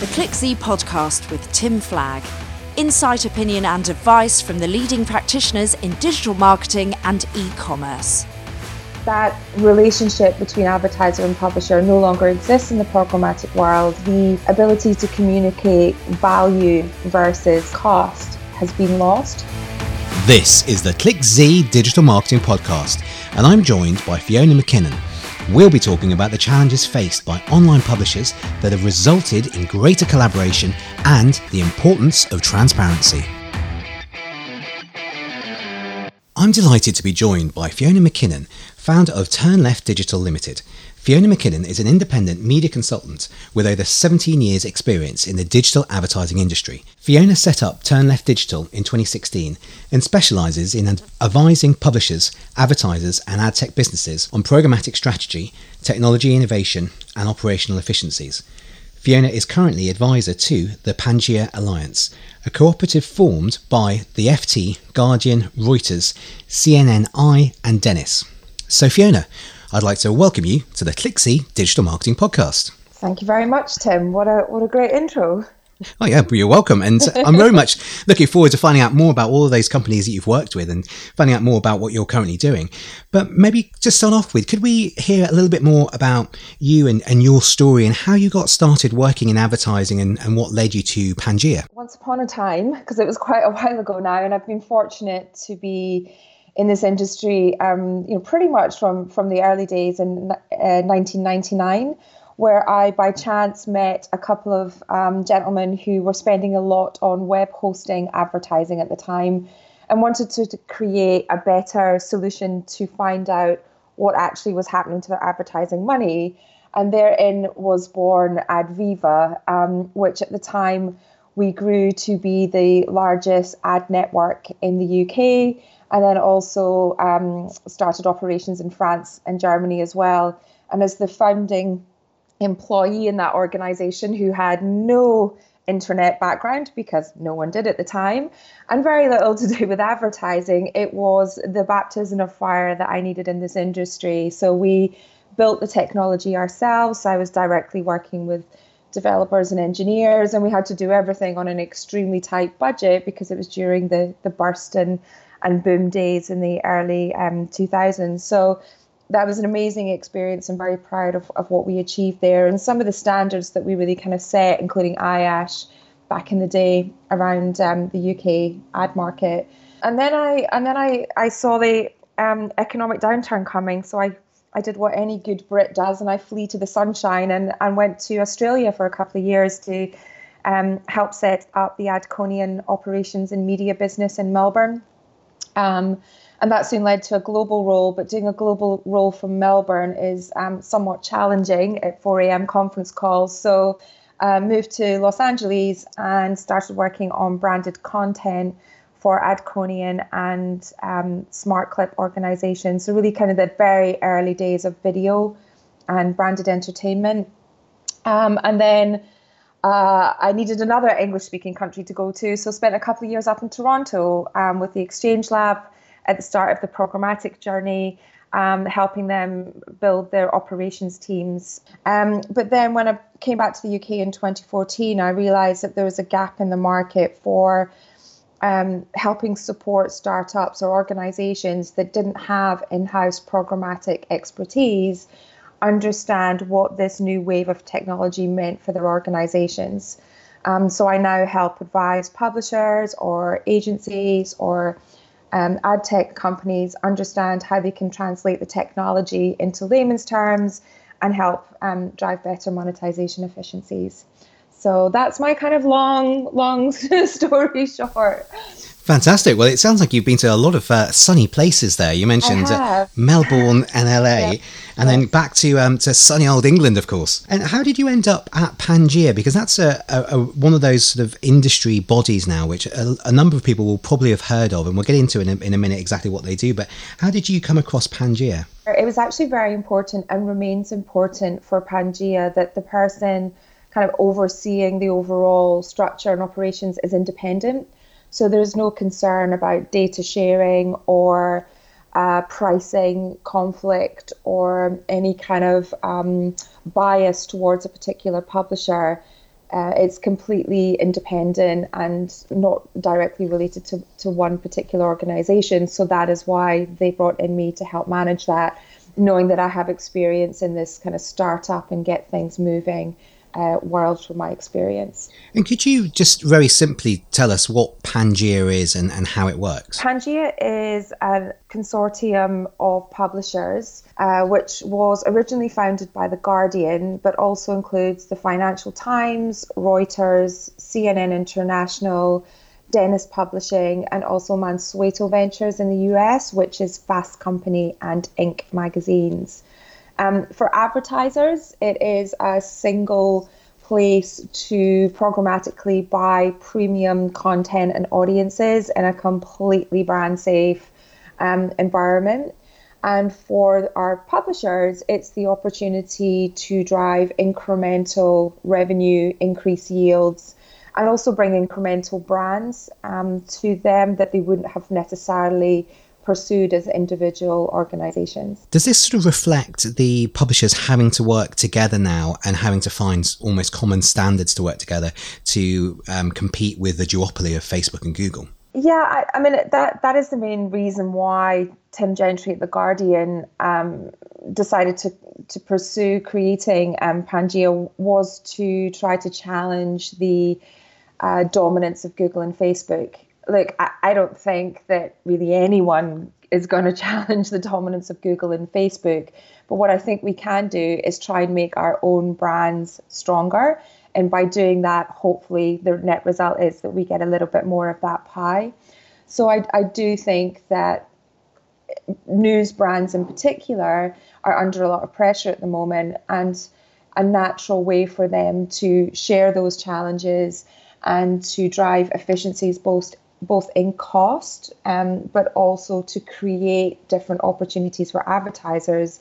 the ClickZ podcast with Tim Flagg. Insight, opinion, and advice from the leading practitioners in digital marketing and e commerce. That relationship between advertiser and publisher no longer exists in the programmatic world. The ability to communicate value versus cost has been lost. This is the ClickZ Digital Marketing Podcast, and I'm joined by Fiona McKinnon We'll be talking about the challenges faced by online publishers that have resulted in greater collaboration and the importance of transparency. I'm delighted to be joined by Fiona McKinnon, founder of Turn Left Digital Limited, Fiona McKinnon is an independent media consultant with over 17 years' experience in the digital advertising industry. Fiona set up Turn Left Digital in 2016 and specialises in advising publishers, advertisers, and ad tech businesses on programmatic strategy, technology innovation, and operational efficiencies. Fiona is currently advisor to the Pangaea Alliance, a cooperative formed by the FT, Guardian, Reuters, CNNI, and Dennis. So, Fiona, I'd like to welcome you to the ClickZ Digital Marketing Podcast. Thank you very much, Tim. What a what a great intro. Oh yeah, you're welcome. And I'm very much looking forward to finding out more about all of those companies that you've worked with and finding out more about what you're currently doing. But maybe just start off with, could we hear a little bit more about you and, and your story and how you got started working in advertising and, and what led you to Pangaea? Once upon a time, because it was quite a while ago now, and I've been fortunate to be in this industry, um, you know, pretty much from from the early days in uh, 1999, where I by chance met a couple of um, gentlemen who were spending a lot on web hosting advertising at the time, and wanted to, to create a better solution to find out what actually was happening to their advertising money. And therein was born Adviva, um, which at the time we grew to be the largest ad network in the UK and then also um, started operations in France and Germany as well. And as the founding employee in that organization who had no internet background because no one did at the time and very little to do with advertising, it was the baptism of fire that I needed in this industry. So we built the technology ourselves. I was directly working with developers and engineers, and we had to do everything on an extremely tight budget because it was during the the burst and and boom days in the early um, 2000s. So that was an amazing experience. I'm very proud of, of what we achieved there and some of the standards that we really kind of set, including IASH back in the day around um, the UK ad market. And then I and then I, I saw the um, economic downturn coming, so I I did what any good Brit does, and I flee to the sunshine and, and went to Australia for a couple of years to um, help set up the Adconion operations and media business in Melbourne. Um, and that soon led to a global role, but doing a global role from Melbourne is um, somewhat challenging at 4 a.m. conference calls. So uh, moved to Los Angeles and started working on branded content for Adconion and um, Smart Clip organizations. So really kind of the very early days of video and branded entertainment. Um, and then uh, I needed another English speaking country to go to, so spent a couple of years up in Toronto um, with the Exchange Lab at the start of the programmatic journey, um, helping them build their operations teams. Um, but then when I came back to the UK in 2014, I realized that there was a gap in the market for um, helping support startups or organizations that didn't have in house programmatic expertise understand what this new wave of technology meant for their organizations. Um, so I now help advise publishers or agencies or um, ad tech companies understand how they can translate the technology into layman's terms and help um, drive better monetization efficiencies. So that's my kind of long, long story short. Fantastic. Well, it sounds like you've been to a lot of uh, sunny places there. You mentioned uh, Melbourne and LA, yeah. and then back to um, to sunny old England, of course. And how did you end up at Pangaea? Because that's a, a, a one of those sort of industry bodies now, which a, a, number of people will probably have heard of, and we'll get into in a, in a minute exactly what they do. But how did you come across Pangaea? It was actually very important and remains important for Pangaea that the person kind of overseeing the overall structure and operations is independent. So there's no concern about data sharing or uh, pricing conflict or any kind of um, bias towards a particular publisher. Uh, it's completely independent and not directly related to, to one particular organization. So that is why they brought in me to help manage that, knowing that I have experience in this kind of startup and get things moving uh, world from my experience. And could you just very simply tell us what Pangaea is and, and how it works? Pangaea is a consortium of publishers, uh, which was originally founded by The Guardian, but also includes the Financial Times, Reuters, CNN International. Dennis Publishing and also Mansueto Ventures in the US, which is Fast Company and Inc. magazines. Um, for advertisers, it is a single place to programmatically buy premium content and audiences in a completely brand safe um, environment. And for our publishers, it's the opportunity to drive incremental revenue, increase yields, and also bring incremental brands um, to them that they wouldn't have necessarily pursued as individual organizations. Does this sort of reflect the publishers having to work together now and having to find almost common standards to work together to um, compete with the duopoly of Facebook and Google? Yeah, I, I, mean that that is the main reason why Tim Gentry at the Guardian um, decided to to pursue creating um, Pangaea was to try to challenge the uh, dominance of Google and Facebook like I, I don't think that really anyone is going to challenge the dominance of Google and Facebook. But what I think we can do is try and make our own brands stronger. And by doing that, hopefully, the net result is that we get a little bit more of that pie. So I, I do think that news brands in particular are under a lot of pressure at the moment. And a natural way for them to share those challenges and to drive efficiencies both both in cost, um, but also to create different opportunities for advertisers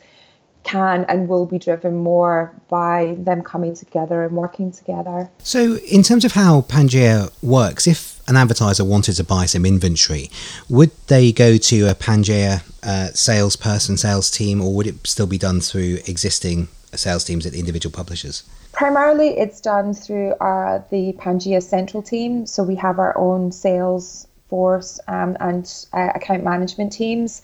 can and will be driven more by them coming together and working together. So, in terms of how Pangaea works, if an advertiser wanted to buy some inventory, would they go to a Pangaea uh, salesperson, sales team, or would it still be done through existing sales teams at the individual publishers? Primarily, it's done through our, the Pangaea Central team. So we have our own sales force um, and uh, account management teams.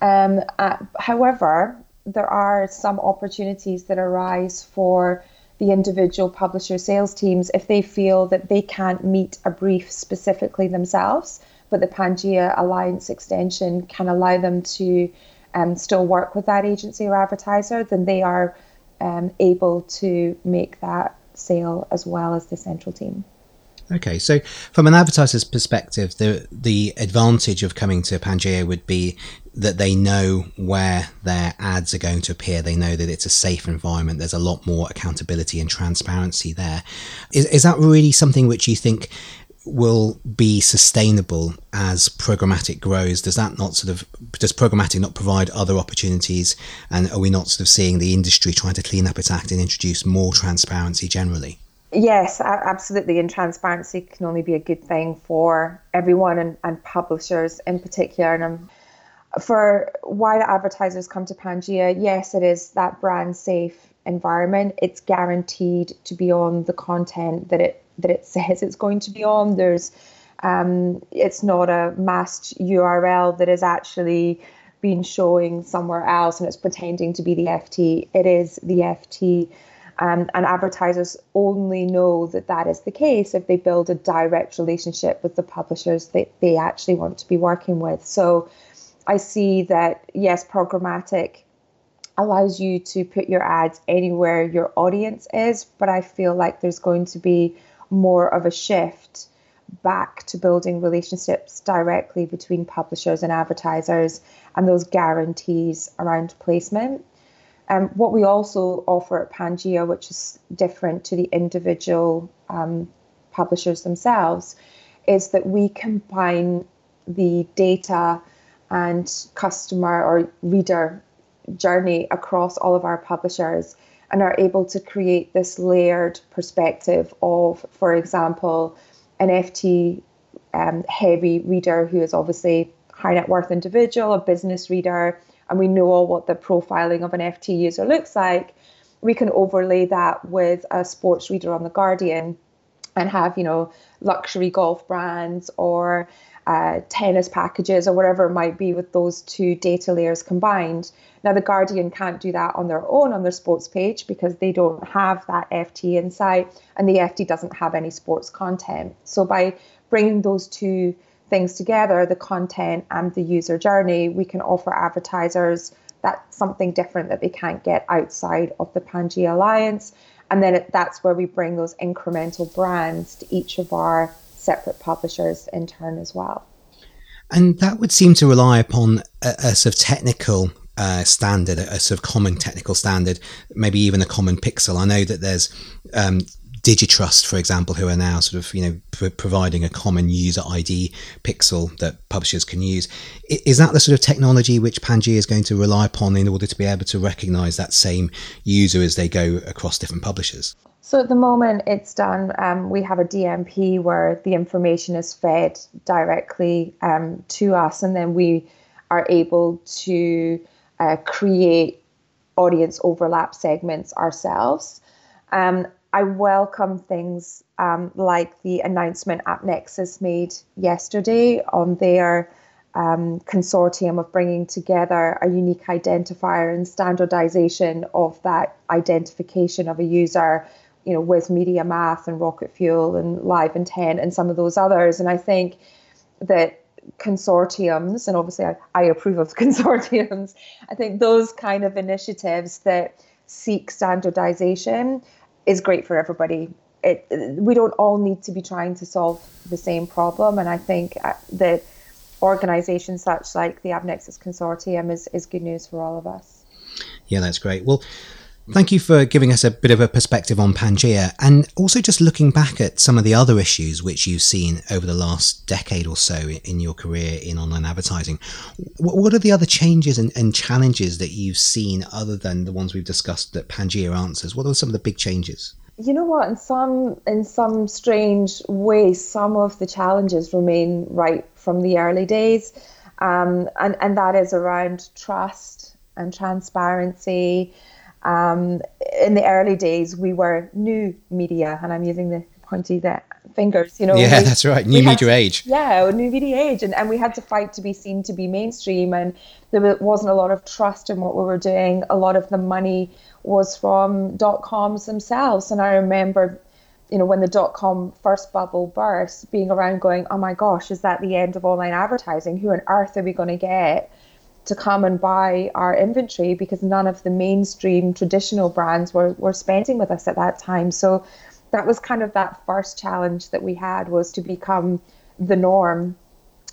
Um, uh, however, there are some opportunities that arise for the individual publisher sales teams if they feel that they can't meet a brief specifically themselves, but the Pangaea Alliance extension can allow them to um, still work with that agency or advertiser, then they are um, able to make that sale as well as the central team. Okay, so from an advertiser's perspective, the the advantage of coming to Pangaea would be that they know where their ads are going to appear. They know that it's a safe environment. There's a lot more accountability and transparency there. Is is that really something which you think will be sustainable as programmatic grows? Does that not sort of does programmatic not provide other opportunities? And are we not sort of seeing the industry trying to clean up its act and introduce more transparency generally? Yes, absolutely. And transparency can only be a good thing for everyone and, and publishers in particular. And um, for why the advertisers come to Pangaea, yes, it is that brand safe environment. It's guaranteed to be on the content that it that it says it's going to be on. There's um, it's not a masked URL that is actually been showing somewhere else and it's pretending to be the FT. It is the FT. Um, and advertisers only know that that is the case if they build a direct relationship with the publishers that they actually want to be working with. So I see that, yes, programmatic allows you to put your ads anywhere your audience is, but I feel like there's going to be more of a shift back to building relationships directly between publishers and advertisers and those guarantees around placement. Um, what we also offer at Pangaea, which is different to the individual um, publishers themselves, is that we combine the data and customer or reader journey across all of our publishers and are able to create this layered perspective of, for example, an FT um, heavy reader who is obviously high net worth individual, a business reader, and we know all what the profiling of an FT user looks like. we can overlay that with a sports reader on the Guardian and have you know luxury golf brands or uh, tennis packages or whatever it might be with those two data layers combined. Now, the Guardian can't do that on their own on their sports page because they don't have that FT insight and the FT doesn't have any sports content. So, by bringing those two things together, the content and the user journey, we can offer advertisers that something different that they can't get outside of the Pangaea Alliance. And then it, that's where we bring those incremental brands to each of our separate publishers in turn as well. And that would seem to rely upon a, a sort of technical uh, standard, a, a, sort of common technical standard, maybe even a common pixel. I know that there's um, Digitrust, for example, who are now sort of you know pr- providing a common user ID pixel that publishers can use. Is that the sort of technology which Pangaea is going to rely upon in order to be able to recognise that same user as they go across different publishers? So at the moment, it's done. Um, we have a DMP where the information is fed directly um, to us, and then we are able to uh, create audience overlap segments ourselves. Um, I welcome things um, like the announcement AppNexus made yesterday on their um, consortium of bringing together a unique identifier and standardization of that identification of a user you know, with MediaMath and Rocket Fuel and LiveIntent and some of those others. And I think that consortiums, and obviously I, I approve of consortiums, I think those kind of initiatives that seek standardization is great for everybody. It, we don't all need to be trying to solve the same problem. And I think uh, that organizations such like the AppNexus Consortium is, is good news for all of us. Yeah, that's great. Well, Thank you for giving us a bit of a perspective on Pangaea and also just looking back at some of the other issues which you've seen over the last decade or so in your career in online advertising. What are the other changes and, and challenges that you've seen other than the ones we've discussed that Pangaea answers? What are some of the big changes? You know what? In some in some strange way, some of the challenges remain right from the early days, um, and and that is around trust and transparency um, in the early days, we were new media, and I'm using the pointy fingers, you know. Yeah, we, that's right. New media to, age. Yeah, new media age, and, and we had to fight to be seen to be mainstream, and there wasn't a lot of trust in what we were doing. A lot of the money was from dot coms themselves, and I remember. You know, when the dot com first bubble burst, being around going, oh my gosh, is that the end of online advertising? Who on earth are we going to get? To come and buy our inventory because none of the mainstream traditional brands were, were spending with us at that time. So that was kind of that first challenge that we had was to become the norm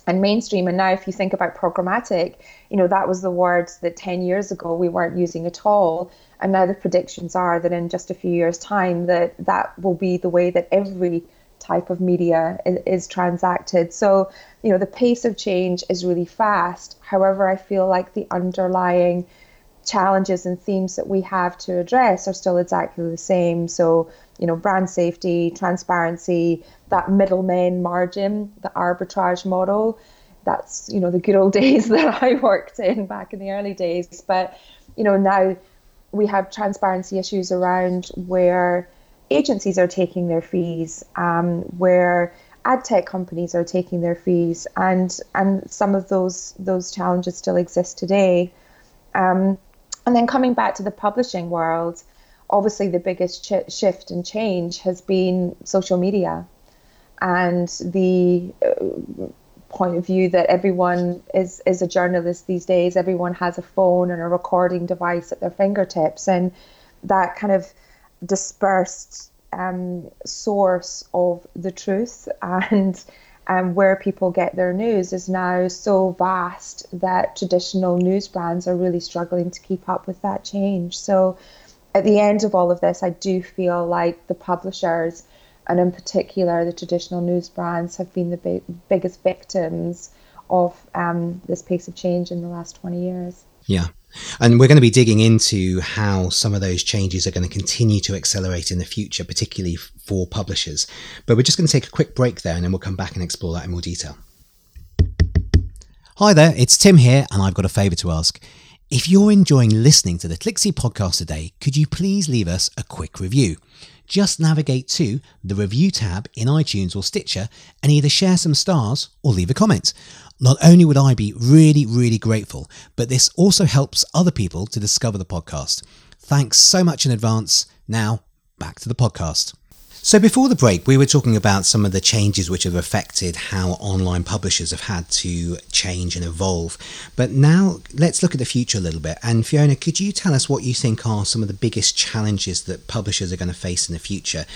and mainstream. And now if you think about programmatic, you know, that was the words that 10 years ago we weren't using at all. And now the predictions are that in just a few years' time that that will be the way that every type of media is, is, transacted. So, you know, the pace of change is really fast. However, I feel like the underlying challenges and themes that we have to address are still exactly the same. So, you know, brand safety, transparency, that middleman margin, the arbitrage model. That's, you know, the good old days that I worked in back in the early days. But, you know, now we have transparency issues around where agencies are taking their fees, um, where ad tech companies are taking their fees, and and some of those those challenges still exist today. Um, and then coming back to the publishing world, obviously the biggest ch- shift and change has been social media, and the uh, point of view that everyone is is a journalist these days. Everyone has a phone and a recording device at their fingertips, and that kind of dispersed um, source of the truth and um, where people get their news is now so vast that traditional news brands are really struggling to keep up with that change. So, at the end of all of this, I do feel like the publishers, and in particular the traditional news brands, have been the big, biggest victims of um, this pace of change in the last 20 years. Yeah. And we're going to be digging into how some of those changes are going to continue to accelerate in the future, particularly for publishers. But we're just going to take a quick break there and then we'll come back and explore that in more detail. Hi there, it's Tim here, and I've got a favour to ask. If you're enjoying listening to the ClickZ podcast today, could you please leave us a quick review? Just navigate to the review tab in iTunes or Stitcher and either share some stars or leave a comment. Not only would I be really, really grateful, but this also helps other people to discover the podcast. Thanks so much in advance. Now, back to the podcast. So, before the break, we were talking about some of the changes which have affected how online publishers have had to change and evolve. But now let's look at the future a little bit. And Fiona, could you tell us what you think are some of the biggest challenges that publishers are going to face in the future?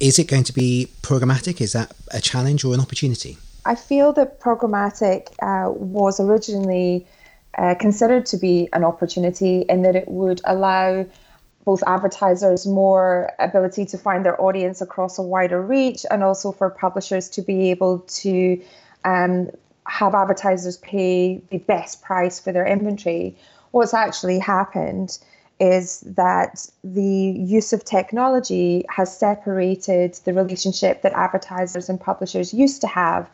Is it going to be programmatic? Is that a challenge or an opportunity? I feel that programmatic uh, was originally uh, considered to be an opportunity in that it would allow both advertisers more ability to find their audience across a wider reach and also for publishers to be able to um, have advertisers pay the best price for their inventory. What's actually happened is that the use of technology has separated the relationship that advertisers and publishers used to have.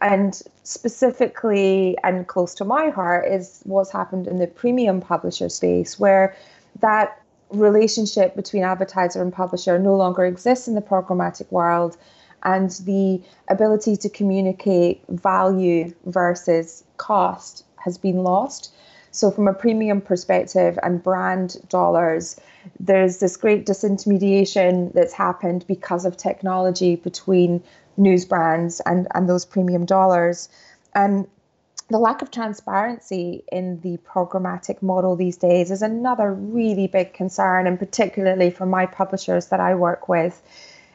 And specifically, and close to my heart, is what's happened in the premium publisher space, where that relationship between advertiser and publisher no longer exists in the programmatic world and the ability to communicate value versus cost has been lost. So, from a premium perspective and brand dollars, there's this great disintermediation that's happened because of technology between news brands and, and those premium dollars. And the lack of transparency in the programmatic model these days is another really big concern, and particularly for my publishers that I work with.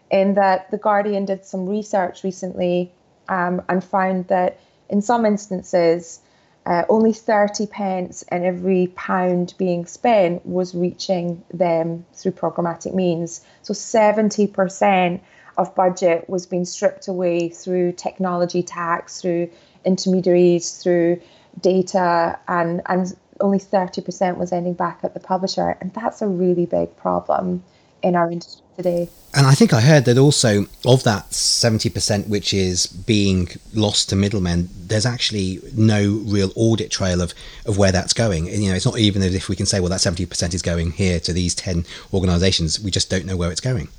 In that, The Guardian did some research recently um, and found that in some instances, uh, only 30 pence in every pound being spent was reaching them through programmatic means. So 70% of budget was being stripped away through technology tax, through intermediaries through data and and only 30% was ending back at the publisher and that's a really big problem in our industry today. And I think I heard that also of that 70% which is being lost to middlemen, there's actually no real audit trail of, of where that's going. And, you know, it's not even as if we can say, well, that 70% is going here to these 10 organizations. We just don't know where it's going.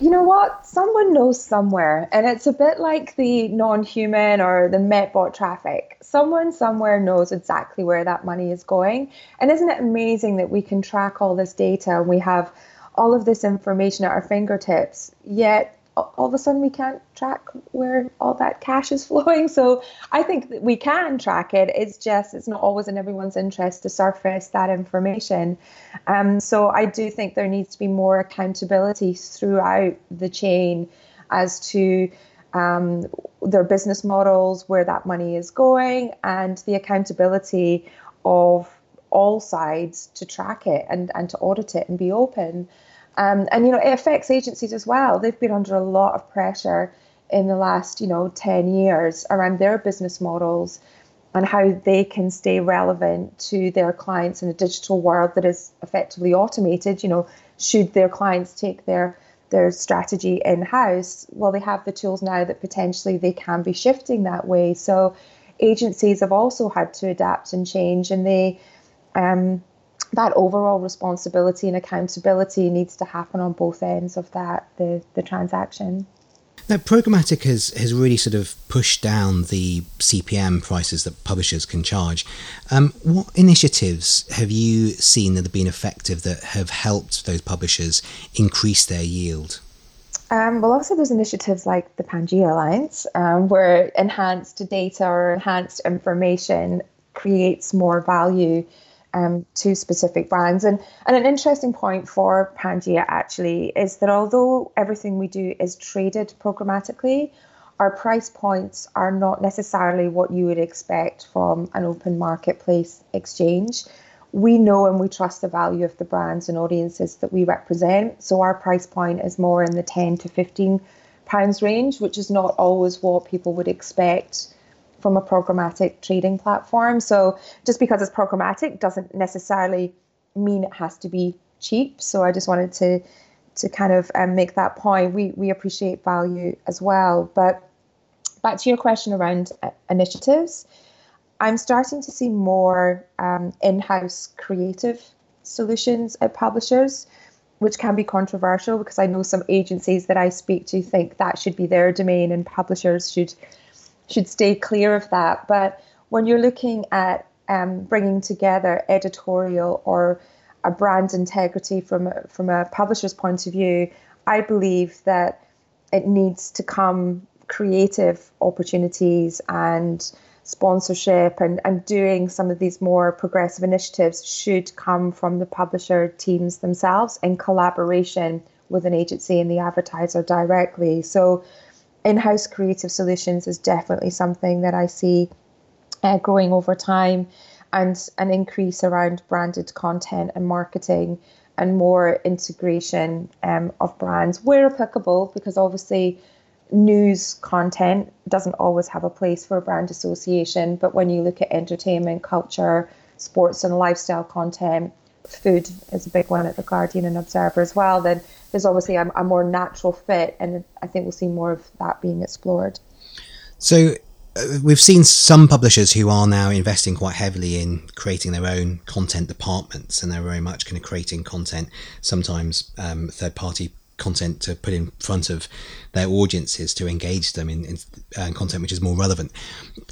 You know what? Someone knows somewhere, and it's a bit like the non-human or the Methbot traffic. Someone somewhere knows exactly where that money is going, and isn't it amazing that we can track all this data and we have all of this information at our fingertips? Yet all of a sudden we can't track where all that cash is flowing. So I think that we can track it. It's just it's not always in everyone's interest to surface that information. Um, so I do think there needs to be more accountability throughout the chain as to um, their business models, where that money is going, and the accountability of all sides to track it and, and to audit it and be open. Um, and you know, it affects agencies as well. They've been under a lot of pressure in the last, you know, 10 years around their business models and how they can stay relevant to their clients in a digital world that is effectively automated. You know, should their clients take their their strategy in house, well, they have the tools now that potentially they can be shifting that way. So agencies have also had to adapt and change, and they um, that overall responsibility and accountability needs to happen on both ends of that the the transaction. Now, programmatic has, has really sort of pushed down the CPM prices that publishers can charge. Um, what initiatives have you seen that have been effective that have helped those publishers increase their yield? Um, well, obviously, there's initiatives like the Pangaea Alliance, um, where enhanced data or enhanced information creates more value um, to specific brands. And, and an interesting point for Pangaea actually is that although everything we do is traded programmatically, our price points are not necessarily what you would expect from an open marketplace exchange. We know and we trust the value of the brands and audiences that we represent. So our price point is more in the 10 to 15 pounds range, which is not always what people would expect from a programmatic trading platform. So just because it's programmatic doesn't necessarily mean it has to be cheap. So I just wanted to to kind of um, make that point. We we appreciate value as well. But back to your question around uh, initiatives. I'm starting to see more um, in house creative solutions at publishers, which can be controversial because I know some agencies that I speak to think that should be their domain and publishers should should stay clear of that. But when you're looking at um, bringing together editorial or a brand integrity from from a publisher's point of view, I believe that it needs to come creative opportunities and sponsorship and, and doing some of these more progressive initiatives should come from the publisher teams themselves in collaboration with an agency and the advertiser directly. So, in house creative solutions is definitely something that I see uh, growing over time and an increase around branded content and marketing and more integration um, of brands where applicable, because obviously news content doesn't always have a place for a brand association. But when you look at entertainment, culture, sports, and lifestyle content, food is a big one at The Guardian and Observer as well, then there's obviously a, a more natural fit. And I think we'll see more of that being explored. So, uh, we've seen some publishers who are now investing quite heavily in creating their own content departments and they're very much kind of creating content sometimes um, third party content to put in front of their audiences to engage them in, in uh, content which is more relevant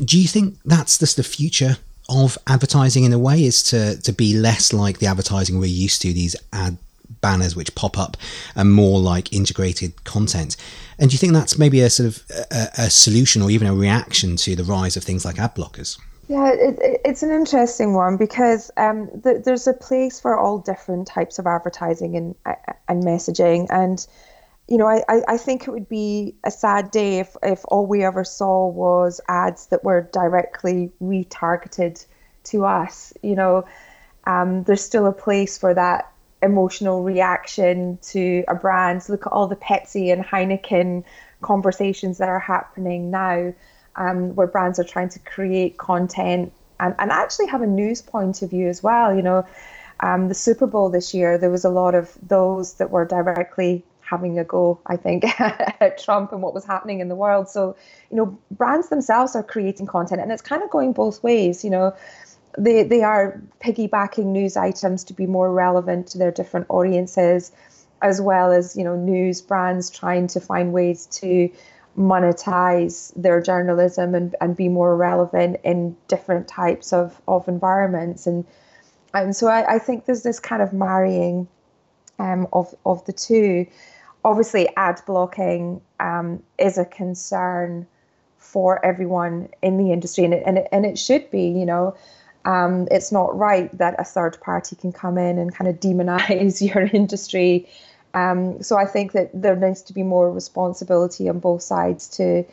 do you think that's just the future of advertising in a way is to to be less like the advertising we're used to these ad banners which pop up and more like integrated content. And do you think that's maybe a sort of a, a solution or even a reaction to the rise of things like ad blockers? Yeah, it, it's an interesting one because um, the, there's a place for all different types of advertising and and messaging, and you know, I, I think it would be a sad day if if all we ever saw was ads that were directly retargeted to us. You know, um, there's still a place for that emotional reaction to a brand. Look at all the Pepsi and Heineken conversations that are happening now, um, where brands are trying to create content and, and actually have a news point of view as well. You know, um, the Super Bowl this year, there was a lot of those that were directly having a go, I think, at Trump and what was happening in the world. So, you know, brands themselves are creating content and it's kind of going both ways, you know they they are piggybacking news items to be more relevant to their different audiences, as well as you know news brands trying to find ways to monetize their journalism and, and be more relevant in different types of, of environments and and so I, I think there's this kind of marrying um, of of the two. Obviously, ad blocking um, is a concern for everyone in the industry, and it, and it, and it should be. You know, um, it's not right that a third party can come in and kind of demonize your industry. Um, so I think that there needs to be more responsibility on both sides to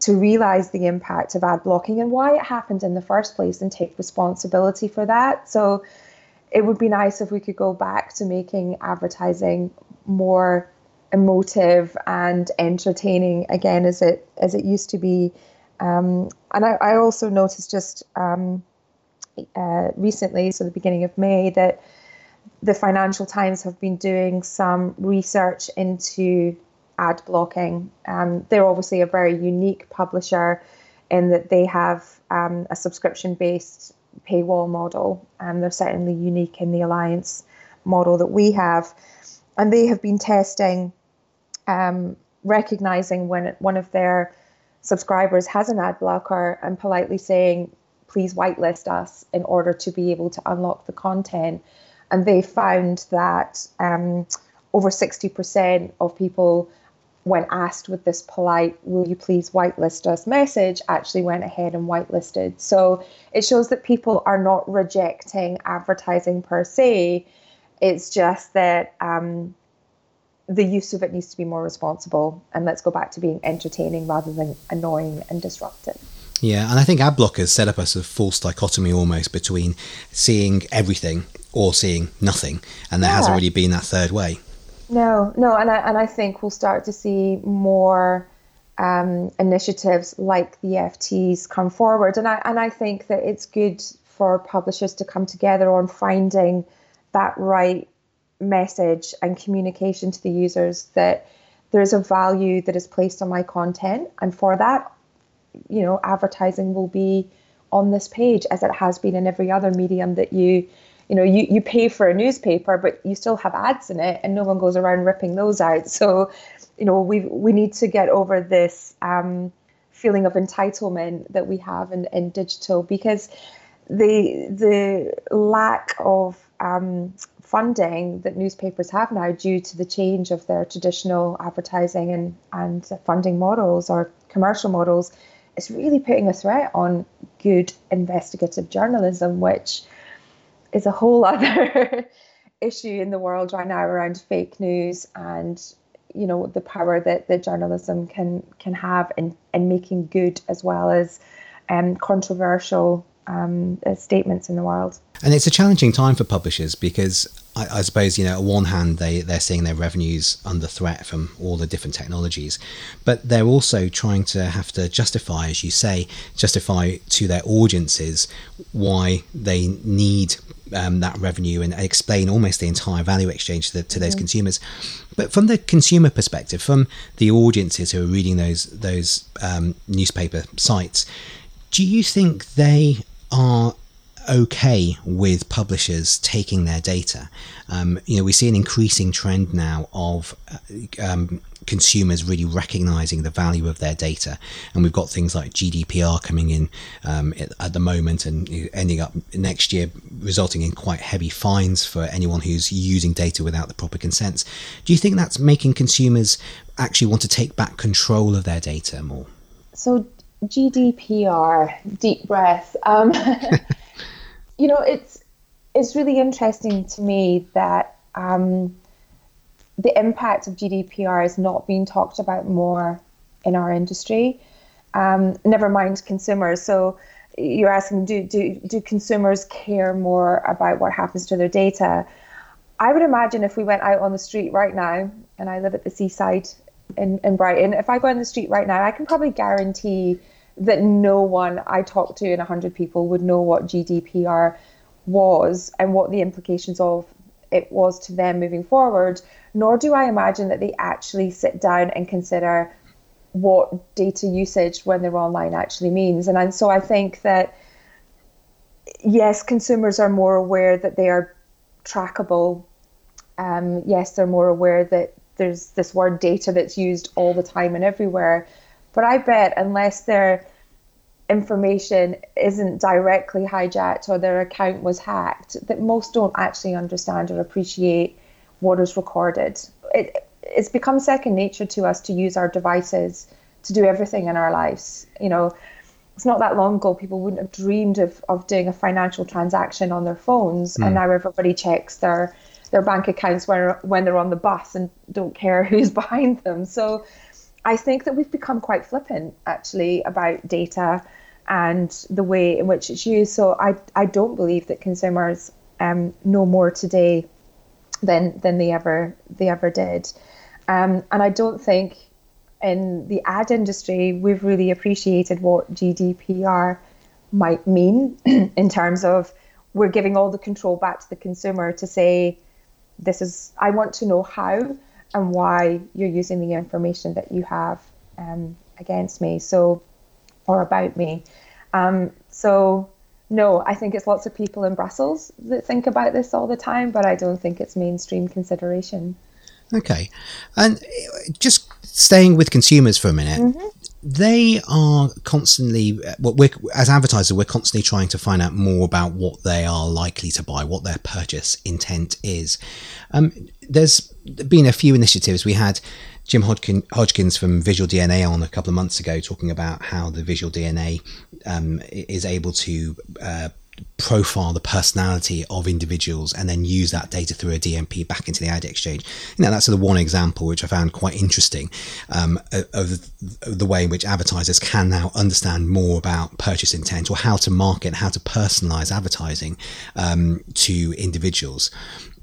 to realize the impact of ad blocking and why it happened in the first place and take responsibility for that. So it would be nice if we could go back to making advertising more emotive and entertaining again as it as it used to be. Um, and I, I, also noticed just um, uh, recently, so the beginning of May, that the Financial Times have been doing some research into ad blocking. Um, they're obviously a very unique publisher in that they have um, a subscription based paywall model, and they're certainly unique in the alliance model that we have. And they have been testing, um, recognizing when one of their subscribers has an ad blocker and politely saying, please whitelist us in order to be able to unlock the content. And they found that um, over 60% of people, when asked with this polite, will you please whitelist us message, actually went ahead and whitelisted. So it shows that people are not rejecting advertising per se. It's just that um, the use of it needs to be more responsible. And let's go back to being entertaining rather than annoying and disruptive. Yeah, and I think ad blockers set up a sort of false dichotomy almost between seeing everything or seeing nothing, and there yeah. hasn't really been that third way. No, no, and I and I think we'll start to see more um, initiatives like the FTs come forward, and I and I think that it's good for publishers to come together on finding that right message and communication to the users that there's a value that is placed on my content, and for that you know advertising will be on this page as it has been in every other medium that you you know you, you pay for a newspaper but you still have ads in it and no one goes around ripping those out. So you know we we need to get over this um, feeling of entitlement that we have in, in digital because the the lack of um, funding that newspapers have now due to the change of their traditional advertising and, and funding models or commercial models is really putting a threat on good investigative journalism, which is a whole other issue in the world right now around fake news and you know the power that, that journalism can can have in, in making good as well as um, controversial um, uh, statements in the world. And it's a challenging time for publishers because I, I, suppose you know, on one hand, they they're seeing their revenues under threat from all the different technologies, but they're also trying to have to justify, as you say, justify to their audiences why they need um, that revenue and explain almost the entire value exchange to, to those mm-hmm. consumers. But from the consumer perspective, from the audiences who are reading those those um, newspaper sites, do you think they are okay with publishers taking their data. Um, you know, we see an increasing trend now of uh, um, consumers really recognizing the value of their data, and we've got things like GDPR coming in um, at the moment and ending up next year resulting in quite heavy fines for anyone who's using data without the proper consents. Do you think that's making consumers actually want to take back control of their data more? So GDPR, deep breath. Um, you know, it's it's really interesting to me that um, the impact of GDPR is not being talked about more in our industry. Um, never mind consumers. So you're asking, do, do do consumers care more about what happens to their data? I would imagine if we went out on the street right now, and I live at the seaside in, in Brighton, if I go on the street right now, I can probably guarantee that no one I talk to in 100 people would know what GDPR was and what the implications of it was to them moving forward, nor do I imagine that they actually sit down and consider what data usage when they're online actually means. And, and so I think that, yes, consumers are more aware that they are trackable. Um, yes, they're more aware that there's this word data that's used all the time and everywhere. But I bet unless their information isn't directly hijacked or their account was hacked, that most don't actually understand or appreciate what is recorded. It, it's become second nature to us to use our devices to do everything in our lives. You know, it's not that long ago people wouldn't have dreamed of, of doing a financial transaction on their phones, mm. and hmm. now everybody checks their their bank accounts when when they're on the bus and don't care who's behind them. So I think that we've become quite flippant actually about data and the way in which it's used. So I I don't believe that consumers um, know more today than than they ever they ever did, um, and I don't think in the ad industry we've really appreciated what GDPR might mean in terms of we're giving all the control back to the consumer to say this is I want to know how and why you're using the information that you have um, against me so or about me. Um, so no i think it's lots of people in brussels that think about this all the time but i don't think it's mainstream consideration. Okay. And just staying with consumers for a minute mm-hmm. they are constantly what we're as advertisers we're constantly trying to find out more about what they are likely to buy what their purchase intent is. Um, there's been a few initiatives. We had jim Hodgkin, hodgkins from visual dna on a couple of months ago talking about how the visual dna um, is able to uh, profile the personality of individuals and then use that data through a DMP back into the ad exchange. You know, that's of one example which I found quite interesting um, of, the way in which advertisers can now understand more about purchase intent or how to market, how to personalize advertising um, to individuals.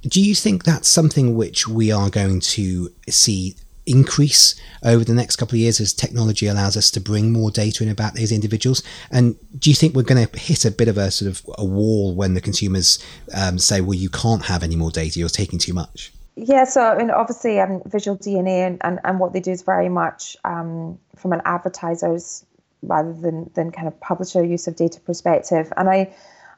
Do you think that's something which we are going to see increase over the next couple of years as technology allows us to bring more data in about these individuals? And do you think we're going to hit a bit of a sort of a wall when the consumers um, say, well, you can't have any more data, you're taking too much? Yeah, so I mean, obviously, um, Visual DNA and, and, and what they do is very much um, from an advertiser's rather than than kind of publisher use of data perspective. And I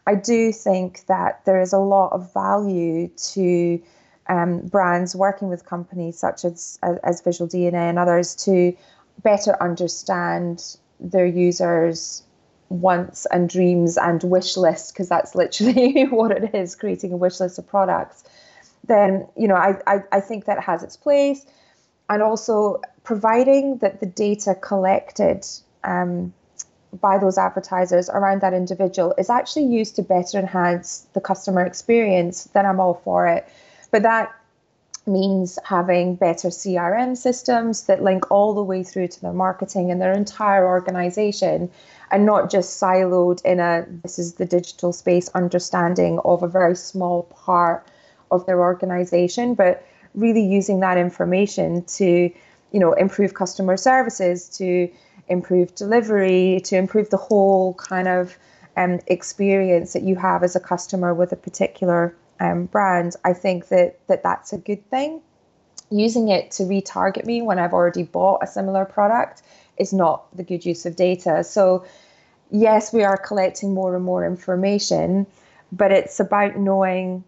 I do think that there is a lot of value to um, brands working with companies such as, as, as Visual DNA and others to better understand their users' wants and dreams and wish list, because that's literally what it is, creating a wish list of products. Then you know I, I, I think that has its place, and also providing that the data collected um, by those advertisers around that individual is actually used to better enhance the customer experience, then I'm all for it. But that means having better CRM systems that link all the way through to their marketing and their entire organization and not just siloed in a this is the digital space understanding of a very small part of their organization, but really using that information to, you know, improve customer services, to improve delivery, to improve the whole kind of um, experience that you have as a customer with a particular um, brand, I think that, that that's a good thing. Using it to retarget me when I've already bought a similar product is not the good use of data. So, yes, we are collecting more and more information, but it's about knowing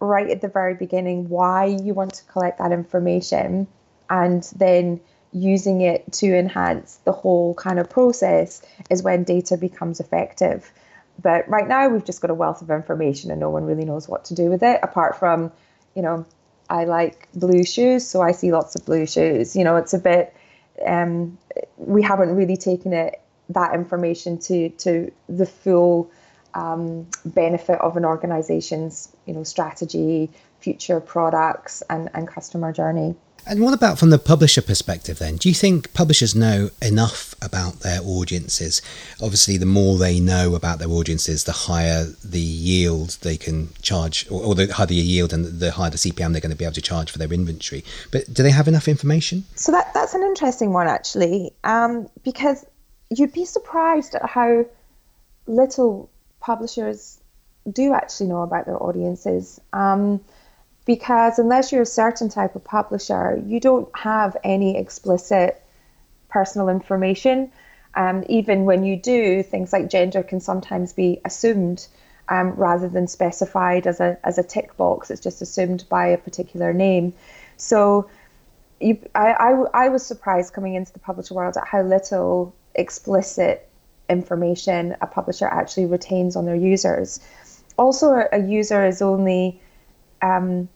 right at the very beginning why you want to collect that information and then using it to enhance the whole kind of process is when data becomes effective. But right now, we've just got a wealth of information and no one really knows what to do with it, apart from, you know, I like blue shoes, so I see lots of blue shoes. You know, it's a bit, um, we haven't really taken it that information to to the full um, benefit of an organization's you know strategy, future products, and and customer journey. And what about from the publisher perspective then? Do you think publishers know enough about their audiences? Obviously, the more they know about their audiences, the higher the yield they can charge, or, or the higher the yield and the higher the CPM they're going to be able to charge for their inventory. But do they have enough information? So that that's an interesting one actually, um, because you'd be surprised at how little publishers do actually know about their audiences. Um, because unless you're a certain type of publisher, you don't have any explicit personal information. Um, even when you do, things like gender can sometimes be assumed um, rather than specified as a, as a tick box. It's just assumed by a particular name. So you, I, I, I was surprised coming into the publisher world at how little explicit information a publisher actually retains on their users. Also, a user is only um,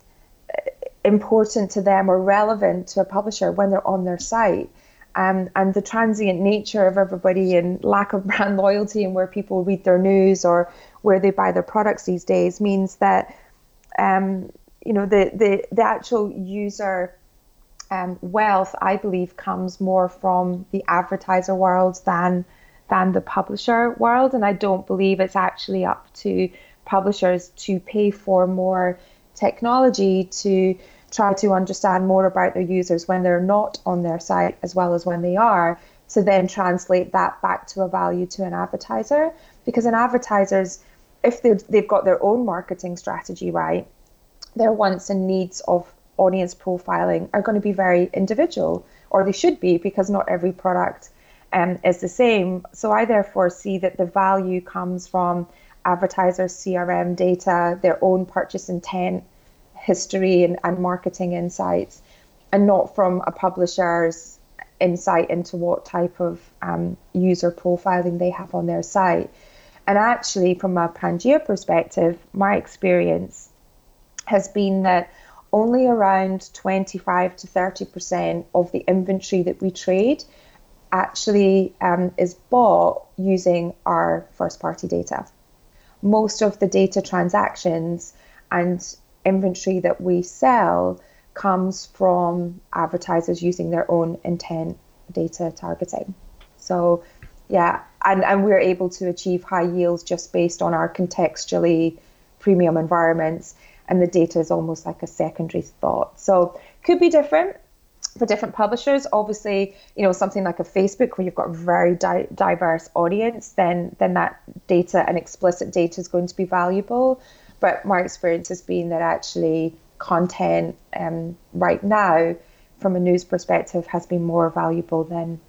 important to them or relevant to a publisher when they're on their site. Um, and the transient nature of everybody and lack of brand loyalty and where people read their news or where they buy their products these days means that um, you know the, the the actual user um, wealth I believe comes more from the advertiser world than than the publisher world and I don't believe it's actually up to publishers to pay for more technology to try to understand more about their users when they're not on their site as well as when they are to then translate that back to a value to an advertiser. Because an advertiser's if they've, they've got their own marketing strategy right their wants and needs of audience profiling are going to be very individual or they should be because not every product um, is the same. So i therefore see that the value comes from advertisers' CRM data, their own purchase intent history and, and marketing insights, and not from a publisher's insight into what type of um, user profiling they have on their site. And actually, from a Pangaea perspective, my experience has been that only around 25 to 30% of the inventory that we trade actually um, is bought using our first party data most of the data transactions and inventory that we sell comes from advertisers using their own intent data targeting. So, yeah, and, and we're able to achieve high yields just based on our contextually premium environments, and the data is almost like a secondary thought. So, could be different for different publishers. Obviously, you know something like a Facebook where you've got a very di- diverse audience, then then that data and explicit data is going to be valuable. But my experience has been that actually content um, right now, from a news perspective, has been more valuable than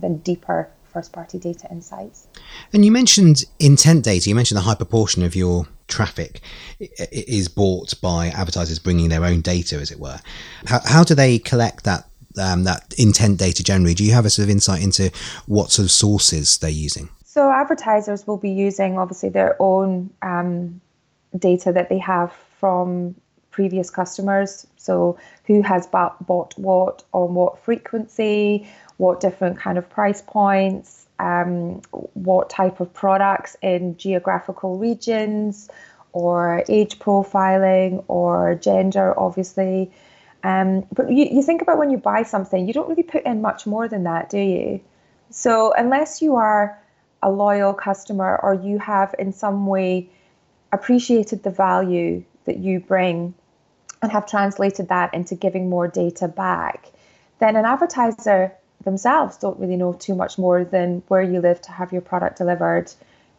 than deeper first party data insights. And you mentioned intent data, you mentioned the high proportion of your traffic is bought by advertisers bringing their own data, as it were. How, how do they collect that? Um, that intent data generally. Do you have a sort of insight into what sort of sources they're using? So advertisers will be using obviously their own um, data that they have from previous customers. So who has bought, what on what frequency, what different kind of price points, um, what type of products in geographical regions, or age profiling, or gender, obviously. Um, but you, you think about when you buy something, you don't really put in much more than that, do you? So unless you are a loyal customer or you have in some way appreciated the value that you bring and have translated that into giving more data back, then an advertiser themselves don't really know too much more than where you live to have your product delivered,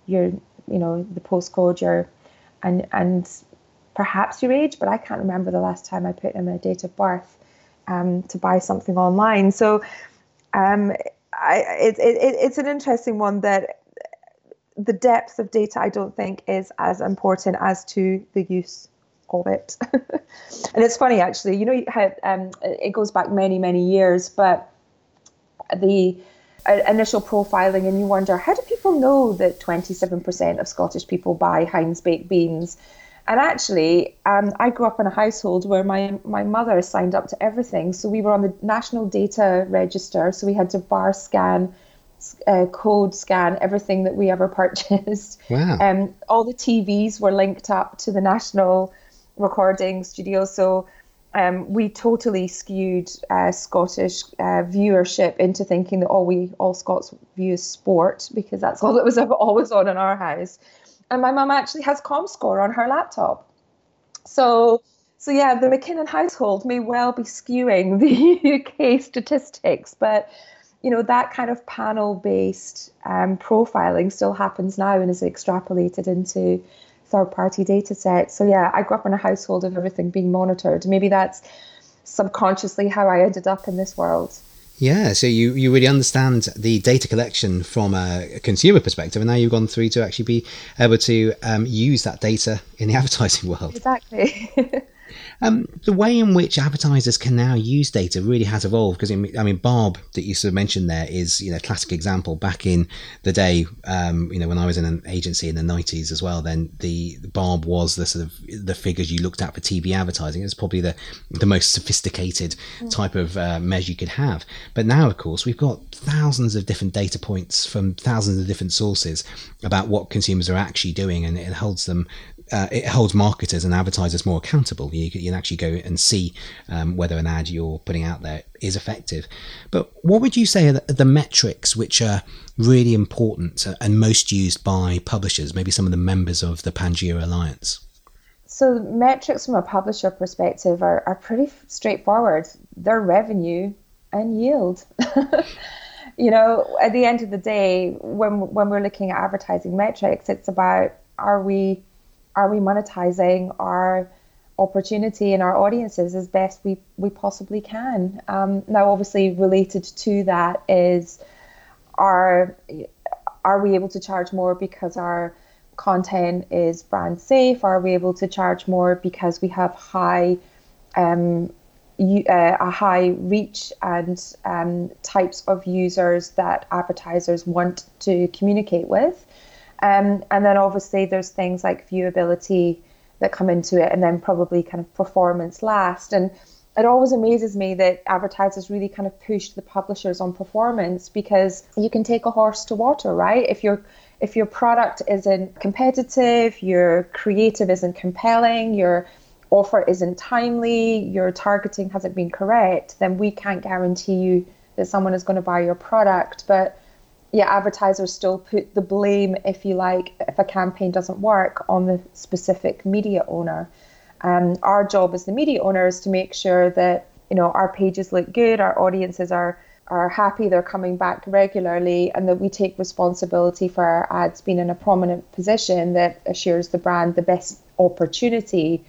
your you know the postcode, your and and perhaps your age, but I can't remember the last time I put in my date of birth um, to buy something online. So um, I, it, it, it's an interesting one that the depth of data I don't think is as important as to the use of it. and it's funny actually, you know how um, it goes back many many years, but the uh, initial profiling, and you wonder how do people know that 27% of Scottish people buy Heinz baked beans? And actually, um, I grew up in a household where my, my mother signed up to everything. So we were on the National Data Register. So we had to bar scan, uh, code scan everything that we ever purchased. Wow. Um, all the TVs were linked up to the National Recording Studio. So um, we totally skewed uh, Scottish uh, viewership into thinking that all we all Scots view is sport because that's all that was ever always on in our house. And my mum actually has ComScore on her laptop. So so yeah, the McKinnon household may well be skewing the UK statistics, but you know that kind of panel-based um, profiling still happens now and is extrapolated into third party data sets. So yeah, I grew up in a household of everything being monitored. Maybe that's subconsciously how I ended up in this world. Yeah, so you, you really understand the data collection from a consumer perspective, and now you've gone through to actually be able to um, use that data in the advertising world. Exactly. Um, the way in which advertisers can now use data really has evolved because I mean, Barb that you sort of mentioned there is you know classic example. Back in the day, um, you know when I was in an agency in the nineties as well, then the, the Barb was the sort of the figures you looked at for TV advertising. It's probably the the most sophisticated mm. type of uh, measure you could have. But now, of course, we've got thousands of different data points from thousands of different sources about what consumers are actually doing, and it holds them uh, it holds marketers and advertisers more accountable. You, can actually go and see um, whether an ad you're putting out there is effective. But what would you say are the, the, metrics which are really important and most used by publishers, maybe some of the members of the Pangaea Alliance? So, metrics from a publisher perspective are, are pretty straightforward. They're revenue and yield. you know, at the end of the day, when when we're looking at advertising metrics, it's about are we are we monetizing our opportunity and our audiences as best we, we possibly can? Um, now, obviously, related to that is are are we able to charge more because our content is brand safe? Are we able to charge more because we have high um, uh, a high reach and um, types of users that advertisers want to communicate with? Um, and then obviously there's things like viewability that come into it, and then probably kind of performance last. And it always amazes me that advertisers really kind of push the publishers on performance because you can take a horse to water, right? If your if your product isn't competitive, your creative isn't compelling, your offer isn't timely, your targeting hasn't been correct, then we can't guarantee you that someone is going to buy your product. But yeah, advertisers still put the blame, if you like, if a campaign doesn't work, on the specific media owner. Um, our job as the media owner is to make sure that you know our pages look good, our audiences are are happy, they're coming back regularly, and that we take responsibility for our ads being in a prominent position that assures the brand the best opportunity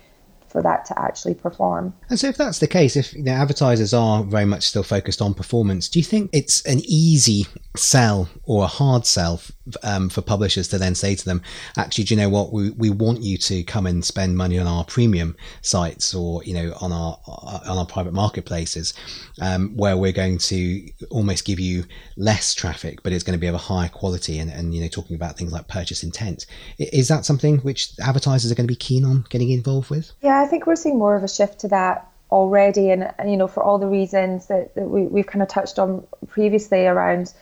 for that to actually perform. And so, if that's the case, if you know, advertisers are very much still focused on performance, do you think it's an easy sell or a hard sell um, for publishers to then say to them, actually, do you know what? We, we want you to come and spend money on our premium sites or you know on our on our private marketplaces, um, where we're going to almost give you less traffic, but it's going to be of a higher quality, and, and you know talking about things like purchase intent. Is that something which advertisers are going to be keen on getting involved with? Yeah, I think we're seeing more of a shift to that already, and, and you know, for all the reasons that, that we, we've kind of touched on previously around,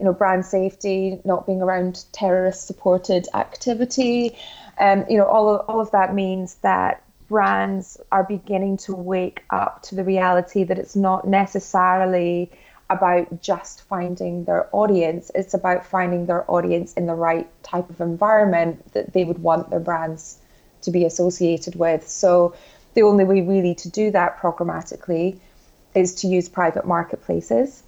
you know, brand safety, not being around terrorist-supported activity, um, you know, all of, all of that means that brands are beginning to wake up to the reality that it's not necessarily about just finding their audience. It's about finding their audience in the right type of environment that they would want their brands to be associated with. So the only way really to do that programmatically is to use private marketplaces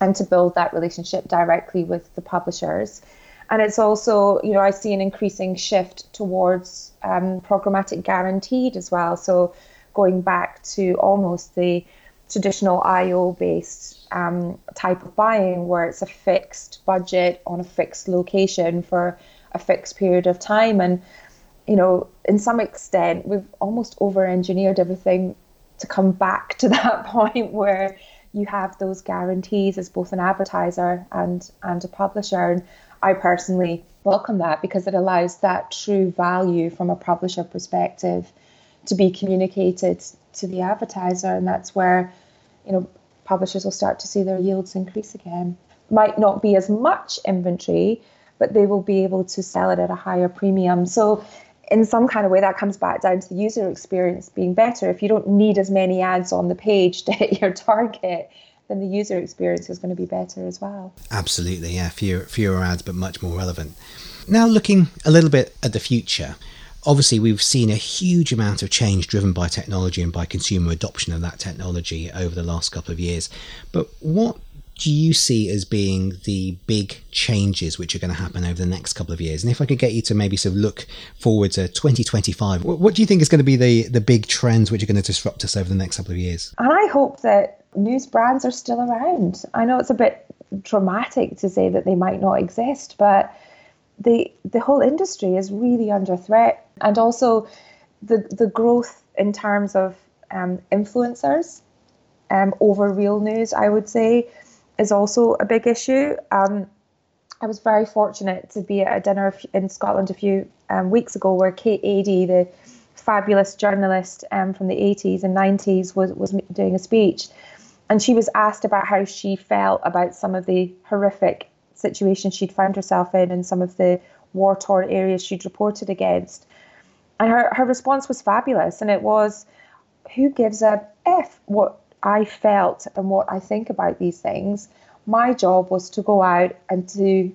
and to build that relationship directly with the publishers. And it's also, you know, I see an increasing shift towards um, programmatic guaranteed as well. So going back to almost the traditional IO based um, type of buying where it's a fixed budget on a fixed location for a fixed period of time. And you know, in some extent, we've almost over engineered everything to come back to that point where you have those guarantees as both an advertiser and and a publisher. And I personally welcome that because it allows that true value from a publisher perspective to be communicated to the advertiser, and that's where you know publishers will start to see their yields increase again. Might not be as much inventory, but they will be able to sell it at a higher premium. So in some kind of way that comes back down to the user experience being better. If you don't need as many ads on the page to hit your target, then the user experience is going to be better as well. Absolutely, yeah. Fewer fewer ads, but much more relevant. Now, looking a little bit at the future, obviously we've seen a huge amount of change driven by technology and by consumer adoption of that technology over the last couple of years. But what do you see as being the big changes which are going to happen over the next couple of years? And if I could get you to maybe sort of look forward to 2025, what, do you think is going to be the, the big trends which are going to disrupt us over the next couple of years? And I hope that news brands are still around. I know it's a bit dramatic to say that they might not exist, but the the whole industry is really under threat, and also the the growth in terms of um, influencers um, over real news. I would say is also a big issue. Um, I was very fortunate to be at a dinner in Scotland a few um, weeks ago where Kate Adie, the fabulous journalist um, from the 80s and 90s, was, was doing a speech. And she was asked about how she felt about some of the horrific situations she'd found herself in and some of the war torn areas she'd reported against. And her, her response was fabulous. And it was, who gives a F what I felt and what I think about these things, my job was to go out and to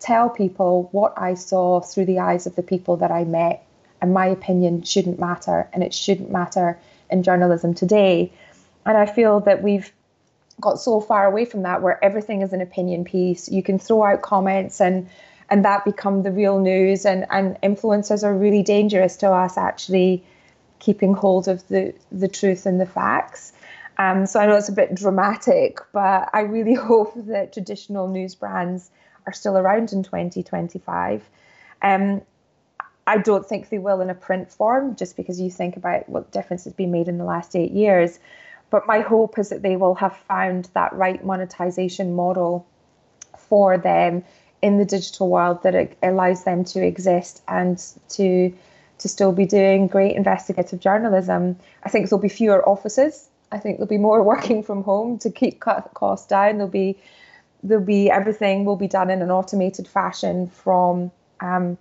tell people what I saw through the eyes of the people that I met. And my opinion shouldn't matter, and it shouldn't matter in journalism today. And I feel that we've got so far away from that where everything is an opinion piece. You can throw out comments and and that become the real news and, and influencers are really dangerous to us actually keeping hold of the, the truth and the facts. Um, so I know it's a bit dramatic, but I really hope that traditional news brands are still around in 2025. Um, I don't think they will in a print form, just because you think about what difference has been made in the last eight years. But my hope is that they will have found that right monetization model for them in the digital world that it allows them to exist and to to still be doing great investigative journalism. I think there'll be fewer offices I think there'll be more working from home to keep costs down. There'll be there'll be everything will be done in an automated fashion from um,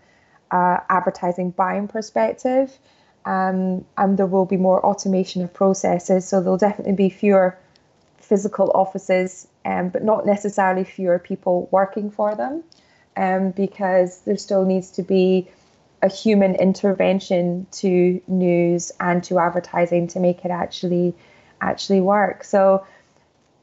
uh, advertising buying perspective, um, and there will be more automation of processes. So there'll definitely be fewer physical offices, um, but not necessarily fewer people working for them, um, because there still needs to be a human intervention to news and to advertising to make it actually actually work. So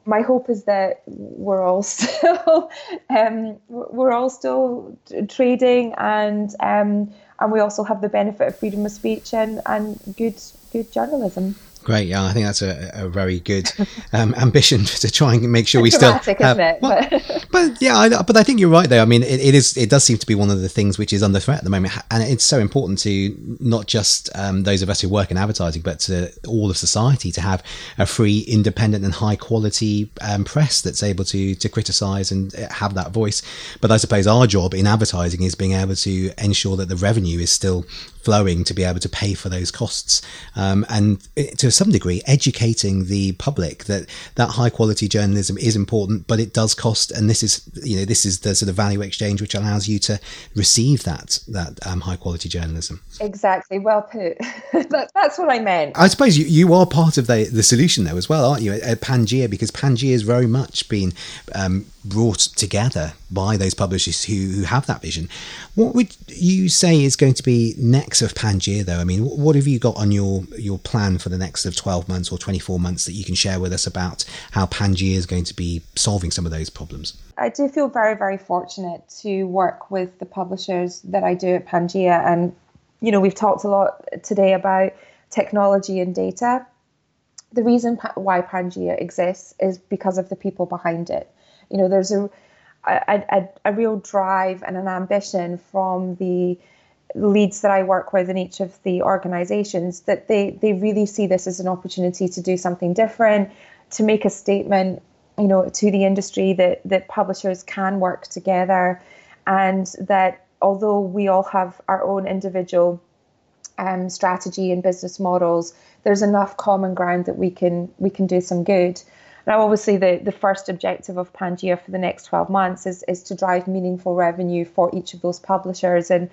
my hope is that we're all still um, we're all still trading and um, and we also have the benefit of freedom of speech and, and good good journalism. Great, yeah, I think that's a, a very good um, ambition to try and make sure we Dramatic, still. Have, isn't it? Well, but yeah, I, but I think you're right though. I mean, it, it is. It does seem to be one of the things which is under threat at the moment, and it's so important to not just um, those of us who work in advertising, but to all of society to have a free, independent, and high quality um, press that's able to to criticise and uh, have that voice. But I suppose our job in advertising is being able to ensure that the revenue is still flowing to be able to pay for those costs. Um, and to some degree educating the public that that high quality journalism is important but it does cost. And this is you know this is the sort of value exchange which allows you to receive that that um, high quality journalism. Exactly. Well put. That, that's what i meant. I suppose you, you are part of the the solution though as well aren't you? At Pangaea because Pangaea has very much been um, brought together by those publishers who, who have that vision. What would you say is going to be next of Pangaea, though? I mean, what have you got on your, your plan for the next of 12 months or 24 months that you can share with us about how Pangaea is going to be solving some of those problems? I do feel very, very fortunate to work with the publishers that I do at Pangaea. And, you know, we've talked a lot today about technology and data. The reason why Pangaea exists is because of the people behind it you know, there's a a, a, a real drive and an ambition from the leads that I work with in each of the organizations that they, they really see this as an opportunity to do something different, to make a statement, you know, to the industry that, that publishers can work together and that although we all have our own individual um, strategy and business models, there's enough common ground that we can we can do some good. Now, obviously, the, the first objective of Pangaea for the next 12 months is, is to drive meaningful revenue for each of those publishers. And,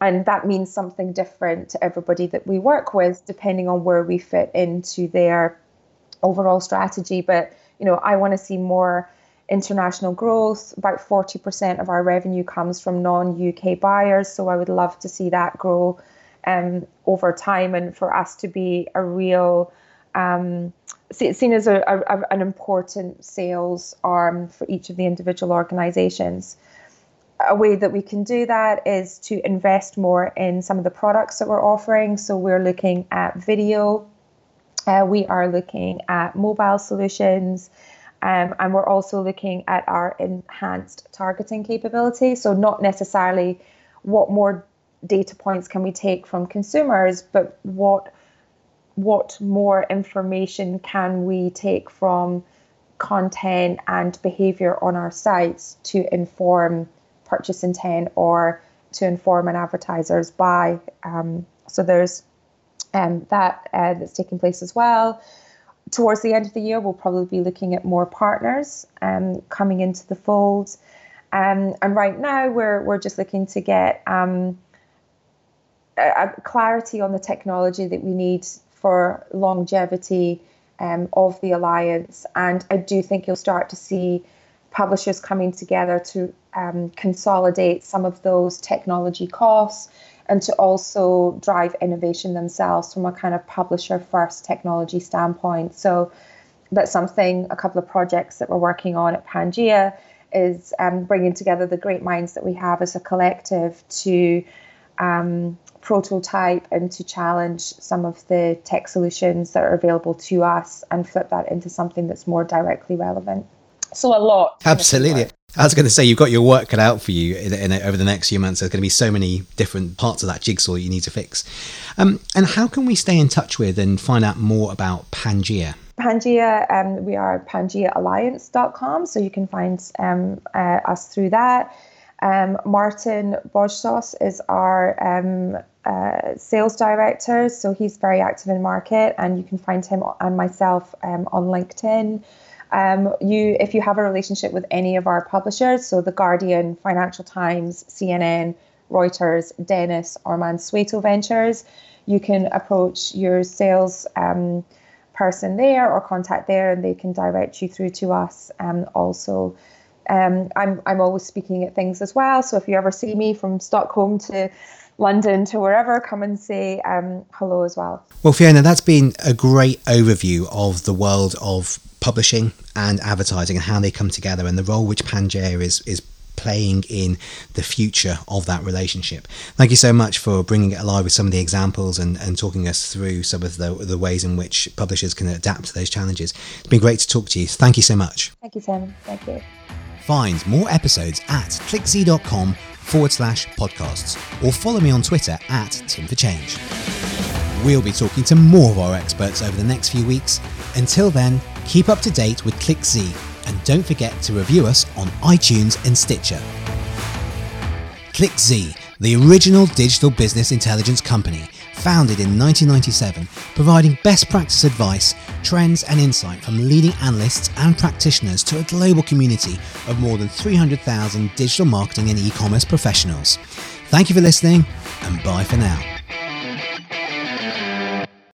and that means something different to everybody that we work with, depending on where we fit into their overall strategy. But, you know, I want to see more international growth. About 40% of our revenue comes from non UK buyers. So I would love to see that grow um, over time and for us to be a real um, seen as a, a, an important sales arm for each of the individual organizations. A way that we can do that is to invest more in some of the products that we're offering. So we're looking at video, uh, we are looking at mobile solutions, um, and we're also looking at our enhanced targeting capability. So, not necessarily what more data points can we take from consumers, but what what more information can we take from content and behavior on our sites to inform purchase intent or to inform an advertiser's buy. Um, so there's um, that uh, that's taking place as well. Towards the end of the year, we'll probably be looking at more partners um, coming into the fold. Um, and right now, we're we're just looking to get um, a, a clarity on the technology that we need for longevity um, of the alliance. And I do think you'll start to see publishers coming together to um, consolidate some of those technology costs and to also drive innovation themselves from a kind of publisher first technology standpoint. So that's something, a couple of projects that we're working on at Pangaea is um, bringing together the great minds that we have as a collective to um, prototype and to challenge some of the tech solutions that are available to us and flip that into something that's more directly relevant. So a lot. Absolutely. I was going to say you've got your work cut out for you in, in, over the next few months. There's going to be so many different parts of that jigsaw you need to fix. Um, and how can we stay in touch with and find out more about Pangaea? Pangaea, um, we are pangaeaalliance.com, so you can find um, uh, us through that. Um, Martin Bojsos is our um, uh, sales director, so he's very active in market, and you can find him and myself um, on LinkedIn. Um, you, if you have a relationship with any of our publishers, so the Guardian, Financial Times, CNN, Reuters, Dennis, or Mansueto Ventures, you can approach your sales um, person there or contact there, and they can direct you through to us. Um, also. Um, I'm I'm always speaking at things as well. So if you ever see me from Stockholm to London to wherever, come and say um, hello as well. Well, Fiona, that's been a great overview of the world of publishing and advertising and how they come together and the role which Pangaea is is playing in the future of that relationship. Thank you so much for bringing it alive with some of the examples and, and talking us through some of the, the ways in which publishers can adapt to those challenges. It's been great to talk to you. Thank you so much. Thank you, Tim. Thank you. Find more episodes at clickz.com forward slash podcasts or follow me on Twitter at Tim for Change. We'll be talking to more of our experts over the next few weeks. Until then, keep up to date with ClickZ and don't forget to review us on iTunes and Stitcher. ClickZ, the original digital business intelligence company, founded in 1997, providing best practice advice, trends, and insight from leading analysts and practitioners to a global community of more than 300,000 digital marketing and e commerce professionals. Thank you for listening, and bye for now.